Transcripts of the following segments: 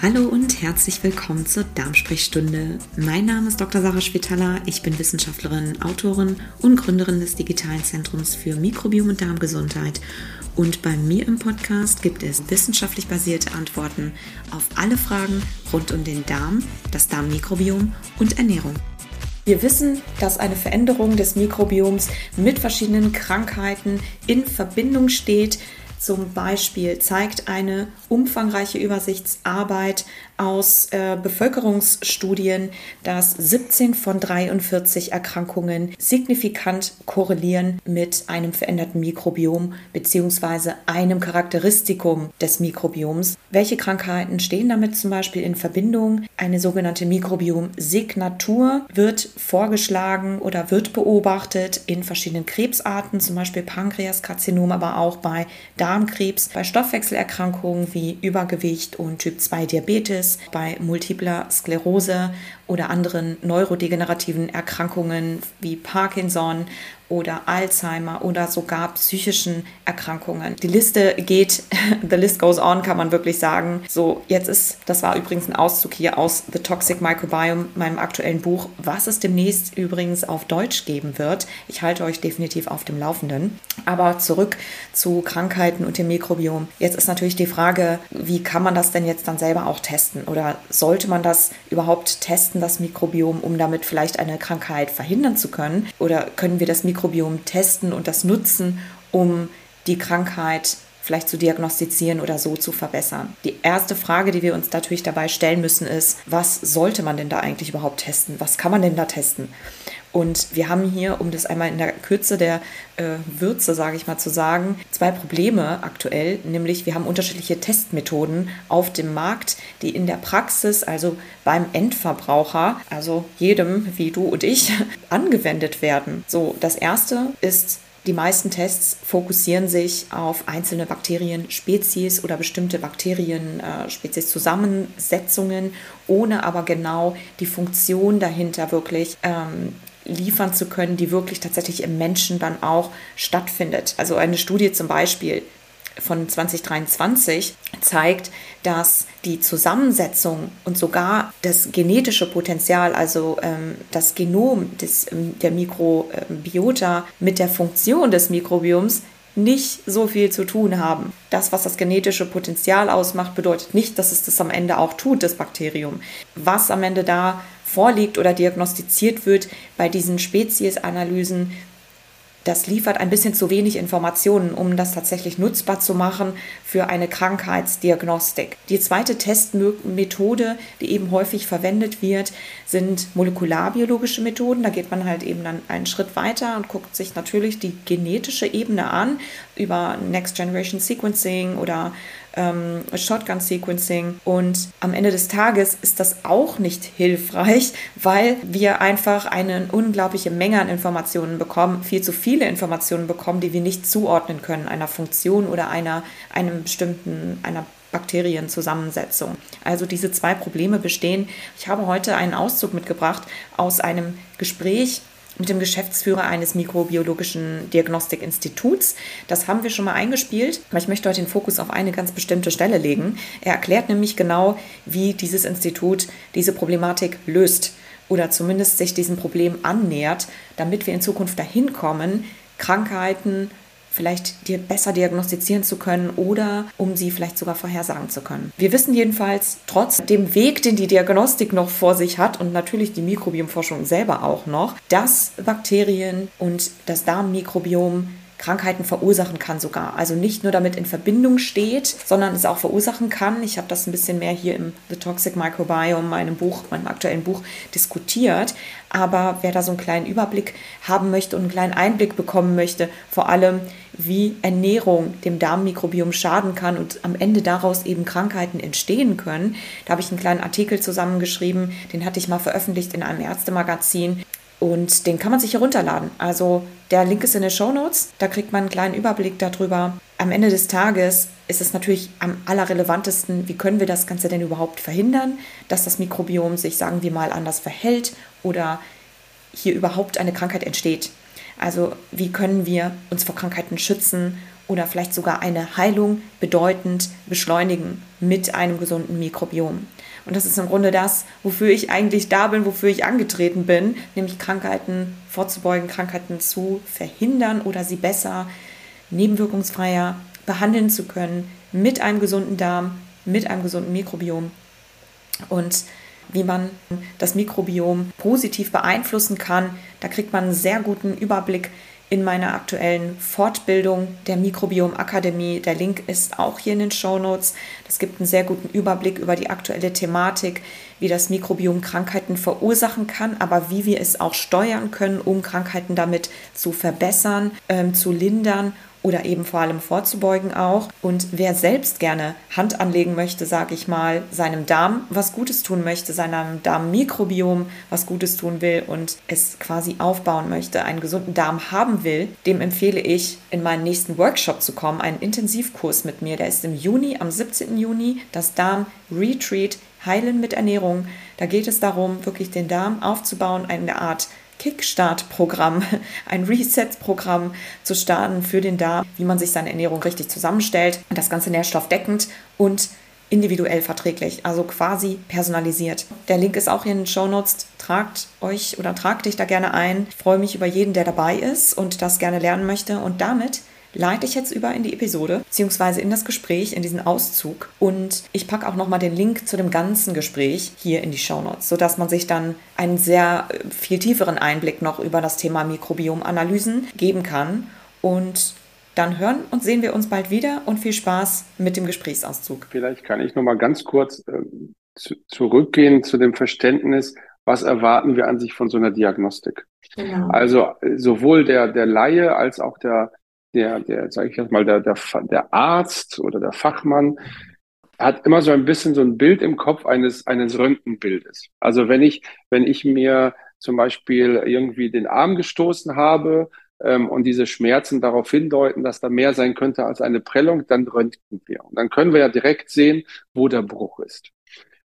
Hallo und herzlich willkommen zur Darmsprechstunde. Mein Name ist Dr. Sarah Spitaler. Ich bin Wissenschaftlerin, Autorin und Gründerin des digitalen Zentrums für Mikrobiom und Darmgesundheit. Und bei mir im Podcast gibt es wissenschaftlich basierte Antworten auf alle Fragen rund um den Darm, das Darmmikrobiom und Ernährung. Wir wissen, dass eine Veränderung des Mikrobioms mit verschiedenen Krankheiten in Verbindung steht. Zum Beispiel zeigt eine umfangreiche Übersichtsarbeit aus äh, Bevölkerungsstudien, dass 17 von 43 Erkrankungen signifikant korrelieren mit einem veränderten Mikrobiom bzw. einem Charakteristikum des Mikrobioms. Welche Krankheiten stehen damit zum Beispiel in Verbindung? Eine sogenannte Mikrobiom-Signatur wird vorgeschlagen oder wird beobachtet in verschiedenen Krebsarten, zum Beispiel Pankreaskarzinom, aber auch bei Darmkrebs, bei Stoffwechselerkrankungen wie Übergewicht und Typ 2 Diabetes ist bei multipler Sklerose oder anderen neurodegenerativen Erkrankungen wie Parkinson oder Alzheimer oder sogar psychischen Erkrankungen. Die Liste geht, the list goes on, kann man wirklich sagen. So, jetzt ist, das war übrigens ein Auszug hier aus The Toxic Microbiome, meinem aktuellen Buch, was es demnächst übrigens auf Deutsch geben wird. Ich halte euch definitiv auf dem Laufenden. Aber zurück zu Krankheiten und dem Mikrobiom. Jetzt ist natürlich die Frage, wie kann man das denn jetzt dann selber auch testen? Oder sollte man das überhaupt testen, das Mikrobiom, um damit vielleicht eine Krankheit verhindern zu können? Oder können wir das Mikrobiom Mikrobiom testen und das nutzen, um die Krankheit vielleicht zu diagnostizieren oder so zu verbessern. Die erste Frage, die wir uns natürlich dabei stellen müssen, ist, was sollte man denn da eigentlich überhaupt testen? Was kann man denn da testen? Und wir haben hier, um das einmal in der Kürze der äh, Würze, sage ich mal, zu sagen, zwei Probleme aktuell. Nämlich wir haben unterschiedliche Testmethoden auf dem Markt, die in der Praxis, also beim Endverbraucher, also jedem wie du und ich, angewendet werden. So, das erste ist die meisten Tests fokussieren sich auf einzelne Bakterienspezies oder bestimmte Bakterienspezies-Zusammensetzungen, ohne aber genau die Funktion dahinter wirklich ähm, liefern zu können, die wirklich tatsächlich im Menschen dann auch stattfindet. Also eine Studie zum Beispiel von 2023 zeigt, dass die Zusammensetzung und sogar das genetische Potenzial, also ähm, das Genom des, ähm, der Mikrobiota mit der Funktion des Mikrobioms nicht so viel zu tun haben. Das, was das genetische Potenzial ausmacht, bedeutet nicht, dass es das am Ende auch tut, das Bakterium. Was am Ende da vorliegt oder diagnostiziert wird bei diesen Speziesanalysen, das liefert ein bisschen zu wenig Informationen, um das tatsächlich nutzbar zu machen für eine Krankheitsdiagnostik. Die zweite Testmethode, die eben häufig verwendet wird, sind molekularbiologische Methoden. Da geht man halt eben dann einen Schritt weiter und guckt sich natürlich die genetische Ebene an über Next Generation Sequencing oder ähm, Shotgun Sequencing. Und am Ende des Tages ist das auch nicht hilfreich, weil wir einfach eine unglaubliche Menge an Informationen bekommen, viel zu viele Informationen bekommen, die wir nicht zuordnen können einer Funktion oder einer, einem bestimmten, einer Bakterienzusammensetzung. Also diese zwei Probleme bestehen. Ich habe heute einen Auszug mitgebracht aus einem Gespräch mit dem Geschäftsführer eines mikrobiologischen Diagnostikinstituts. Das haben wir schon mal eingespielt, aber ich möchte heute den Fokus auf eine ganz bestimmte Stelle legen. Er erklärt nämlich genau, wie dieses Institut diese Problematik löst oder zumindest sich diesem Problem annähert, damit wir in Zukunft dahin kommen, Krankheiten vielleicht dir besser diagnostizieren zu können oder um sie vielleicht sogar vorhersagen zu können. Wir wissen jedenfalls, trotz dem Weg, den die Diagnostik noch vor sich hat und natürlich die Mikrobiomforschung selber auch noch, dass Bakterien und das Darmmikrobiom Krankheiten verursachen kann sogar. Also nicht nur damit in Verbindung steht, sondern es auch verursachen kann. Ich habe das ein bisschen mehr hier im The Toxic Microbiome, meinem Buch, meinem aktuellen Buch, diskutiert. Aber wer da so einen kleinen Überblick haben möchte und einen kleinen Einblick bekommen möchte, vor allem wie Ernährung dem Darmmikrobiom schaden kann und am Ende daraus eben Krankheiten entstehen können, da habe ich einen kleinen Artikel zusammengeschrieben, den hatte ich mal veröffentlicht in einem Ärztemagazin. Und den kann man sich herunterladen. Also der Link ist in den Show Notes. Da kriegt man einen kleinen Überblick darüber. Am Ende des Tages ist es natürlich am allerrelevantesten, wie können wir das Ganze denn überhaupt verhindern, dass das Mikrobiom sich, sagen wir mal, anders verhält oder hier überhaupt eine Krankheit entsteht. Also wie können wir uns vor Krankheiten schützen oder vielleicht sogar eine Heilung bedeutend beschleunigen mit einem gesunden Mikrobiom. Und das ist im Grunde das, wofür ich eigentlich da bin, wofür ich angetreten bin, nämlich Krankheiten vorzubeugen, Krankheiten zu verhindern oder sie besser, nebenwirkungsfreier behandeln zu können mit einem gesunden Darm, mit einem gesunden Mikrobiom. Und wie man das Mikrobiom positiv beeinflussen kann, da kriegt man einen sehr guten Überblick in meiner aktuellen Fortbildung der Mikrobiom Akademie. Der Link ist auch hier in den Show Notes. Das gibt einen sehr guten Überblick über die aktuelle Thematik, wie das Mikrobiom Krankheiten verursachen kann, aber wie wir es auch steuern können, um Krankheiten damit zu verbessern, ähm, zu lindern oder eben vor allem vorzubeugen auch. Und wer selbst gerne Hand anlegen möchte, sage ich mal, seinem Darm was Gutes tun möchte, seinem Darmmikrobiom was Gutes tun will und es quasi aufbauen möchte, einen gesunden Darm haben will, dem empfehle ich, in meinen nächsten Workshop zu kommen, einen Intensivkurs mit mir. Der ist im Juni, am 17. Juni, das Darm Retreat Heilen mit Ernährung. Da geht es darum, wirklich den Darm aufzubauen, eine Art Kickstart-Programm, ein Reset-Programm zu starten für den Darm, wie man sich seine Ernährung richtig zusammenstellt. Das Ganze nährstoffdeckend und individuell verträglich, also quasi personalisiert. Der Link ist auch in den Show Notes. Tragt euch oder tragt dich da gerne ein. Ich freue mich über jeden, der dabei ist und das gerne lernen möchte. Und damit leite ich jetzt über in die Episode, beziehungsweise in das Gespräch, in diesen Auszug. Und ich packe auch nochmal den Link zu dem ganzen Gespräch hier in die Show Notes, sodass man sich dann einen sehr äh, viel tieferen Einblick noch über das Thema Mikrobiomanalysen geben kann. Und dann hören und sehen wir uns bald wieder und viel Spaß mit dem Gesprächsauszug. Vielleicht kann ich nochmal ganz kurz äh, zu, zurückgehen zu dem Verständnis, was erwarten wir an sich von so einer Diagnostik. Genau. Also äh, sowohl der, der Laie als auch der der, der, sage ich jetzt mal, der, der, der Arzt oder der Fachmann hat immer so ein bisschen so ein Bild im Kopf eines, eines Röntgenbildes. Also wenn ich, wenn ich mir zum Beispiel irgendwie den Arm gestoßen habe ähm, und diese Schmerzen darauf hindeuten, dass da mehr sein könnte als eine Prellung, dann röntgen wir. Und dann können wir ja direkt sehen, wo der Bruch ist.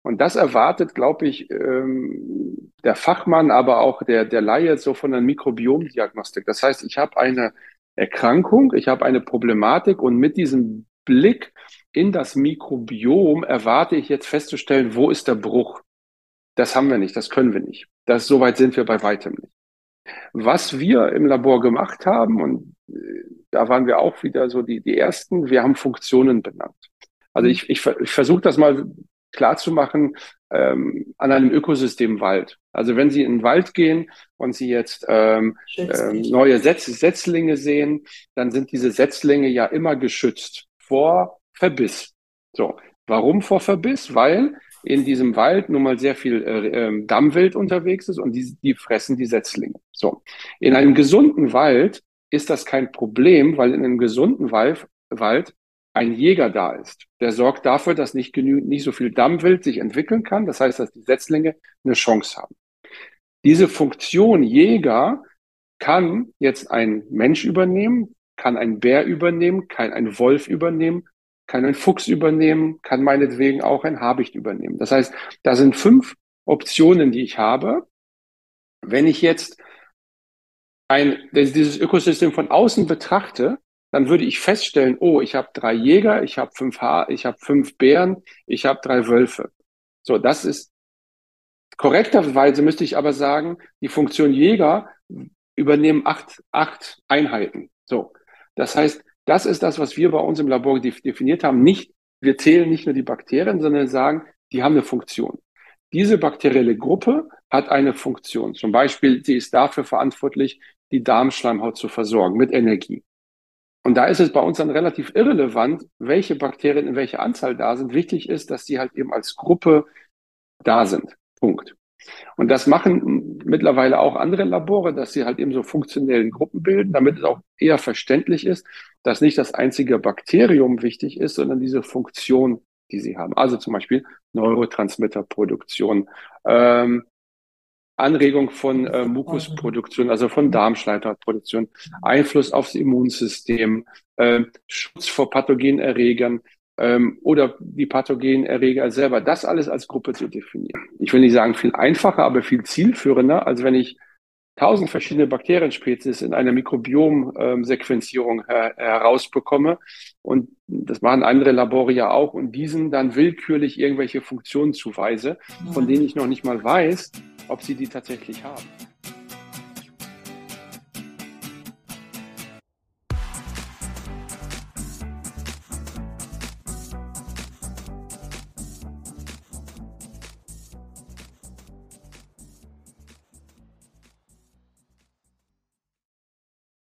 Und das erwartet, glaube ich, ähm, der Fachmann, aber auch der, der Laie so von der Mikrobiomdiagnostik. Das heißt, ich habe eine Erkrankung, ich habe eine Problematik und mit diesem Blick in das Mikrobiom erwarte ich jetzt festzustellen, wo ist der Bruch. Das haben wir nicht, das können wir nicht. Das, so weit sind wir bei weitem nicht. Was wir im Labor gemacht haben, und äh, da waren wir auch wieder so die, die Ersten, wir haben Funktionen benannt. Also ich, ich, ich versuche das mal klarzumachen ähm, an einem Ökosystem Wald. Also wenn Sie in den Wald gehen und Sie jetzt ähm, ähm, neue Setz Setzlinge sehen, dann sind diese Setzlinge ja immer geschützt vor Verbiss. So, warum vor Verbiss? Weil in diesem Wald nun mal sehr viel äh, ähm, Dammwild unterwegs ist und die, die fressen die Setzlinge. So, in einem gesunden Wald ist das kein Problem, weil in einem gesunden Wald, Wald ein Jäger da ist. Der sorgt dafür, dass nicht genügend, nicht so viel Dammwild sich entwickeln kann. Das heißt, dass die Setzlinge eine Chance haben. Diese Funktion Jäger kann jetzt ein Mensch übernehmen, kann ein Bär übernehmen, kann ein Wolf übernehmen, kann ein Fuchs übernehmen, kann meinetwegen auch ein Habicht übernehmen. Das heißt, da sind fünf Optionen, die ich habe. Wenn ich jetzt ein, dieses Ökosystem von außen betrachte, dann würde ich feststellen, oh, ich habe drei Jäger, ich habe fünf ha ich habe fünf Bären, ich habe drei Wölfe. So, das ist korrekterweise müsste ich aber sagen, die Funktion Jäger übernehmen acht, acht Einheiten. So, das heißt, das ist das, was wir bei uns im Labor definiert haben. Nicht, wir zählen nicht nur die Bakterien, sondern sagen, die haben eine Funktion. Diese bakterielle Gruppe hat eine Funktion. Zum Beispiel, sie ist dafür verantwortlich, die Darmschleimhaut zu versorgen mit Energie. Und da ist es bei uns dann relativ irrelevant, welche Bakterien in welcher Anzahl da sind. Wichtig ist, dass die halt eben als Gruppe da sind. Punkt. Und das machen mittlerweile auch andere Labore, dass sie halt eben so funktionellen Gruppen bilden, damit es auch eher verständlich ist, dass nicht das einzige Bakterium wichtig ist, sondern diese Funktion, die sie haben. Also zum Beispiel Neurotransmitterproduktion, ähm, Anregung von äh, Mukusproduktion, also von Darmschleimhautproduktion, Einfluss aufs Immunsystem, äh, Schutz vor Pathogenerregern ähm, oder die Pathogenerreger selber, das alles als Gruppe zu definieren. Ich will nicht sagen viel einfacher, aber viel zielführender, als wenn ich tausend verschiedene Bakterienspezies in einer Mikrobiom-Sequenzierung her herausbekomme. Und das machen andere Labore ja auch und diesen dann willkürlich irgendwelche Funktionen zuweise, von denen ich noch nicht mal weiß, ob sie die tatsächlich haben.